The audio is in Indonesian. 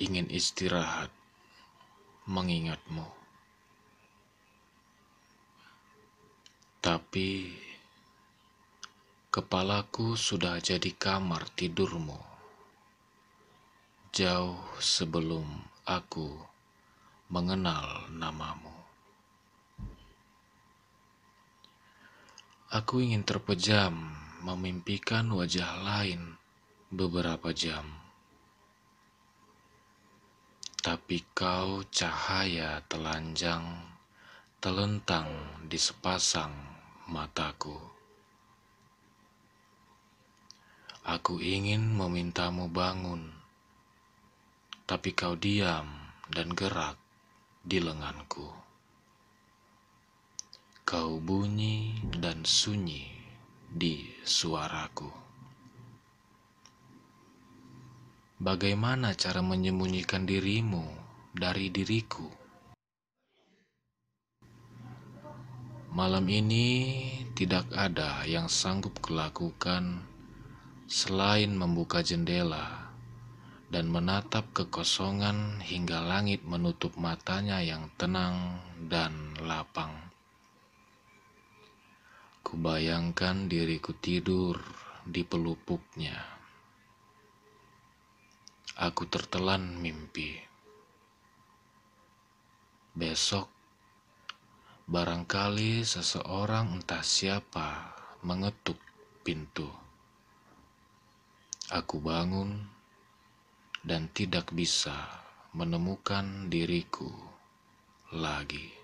ingin istirahat mengingatmu. Tapi kepalaku sudah jadi kamar tidurmu. Jauh sebelum aku mengenal namamu. Aku ingin terpejam memimpikan wajah lain beberapa jam. Tapi kau cahaya telanjang telentang di sepasang mataku. Aku ingin memintamu bangun, tapi kau diam dan gerak di lenganku. Kau bunyi dan sunyi di suaraku. Bagaimana cara menyembunyikan dirimu dari diriku? Malam ini tidak ada yang sanggup kulakukan selain membuka jendela dan menatap kekosongan hingga langit menutup matanya yang tenang dan lapang. Kubayangkan diriku tidur di pelupuknya. Aku tertelan mimpi. Besok, barangkali seseorang entah siapa mengetuk pintu. Aku bangun dan tidak bisa menemukan diriku lagi.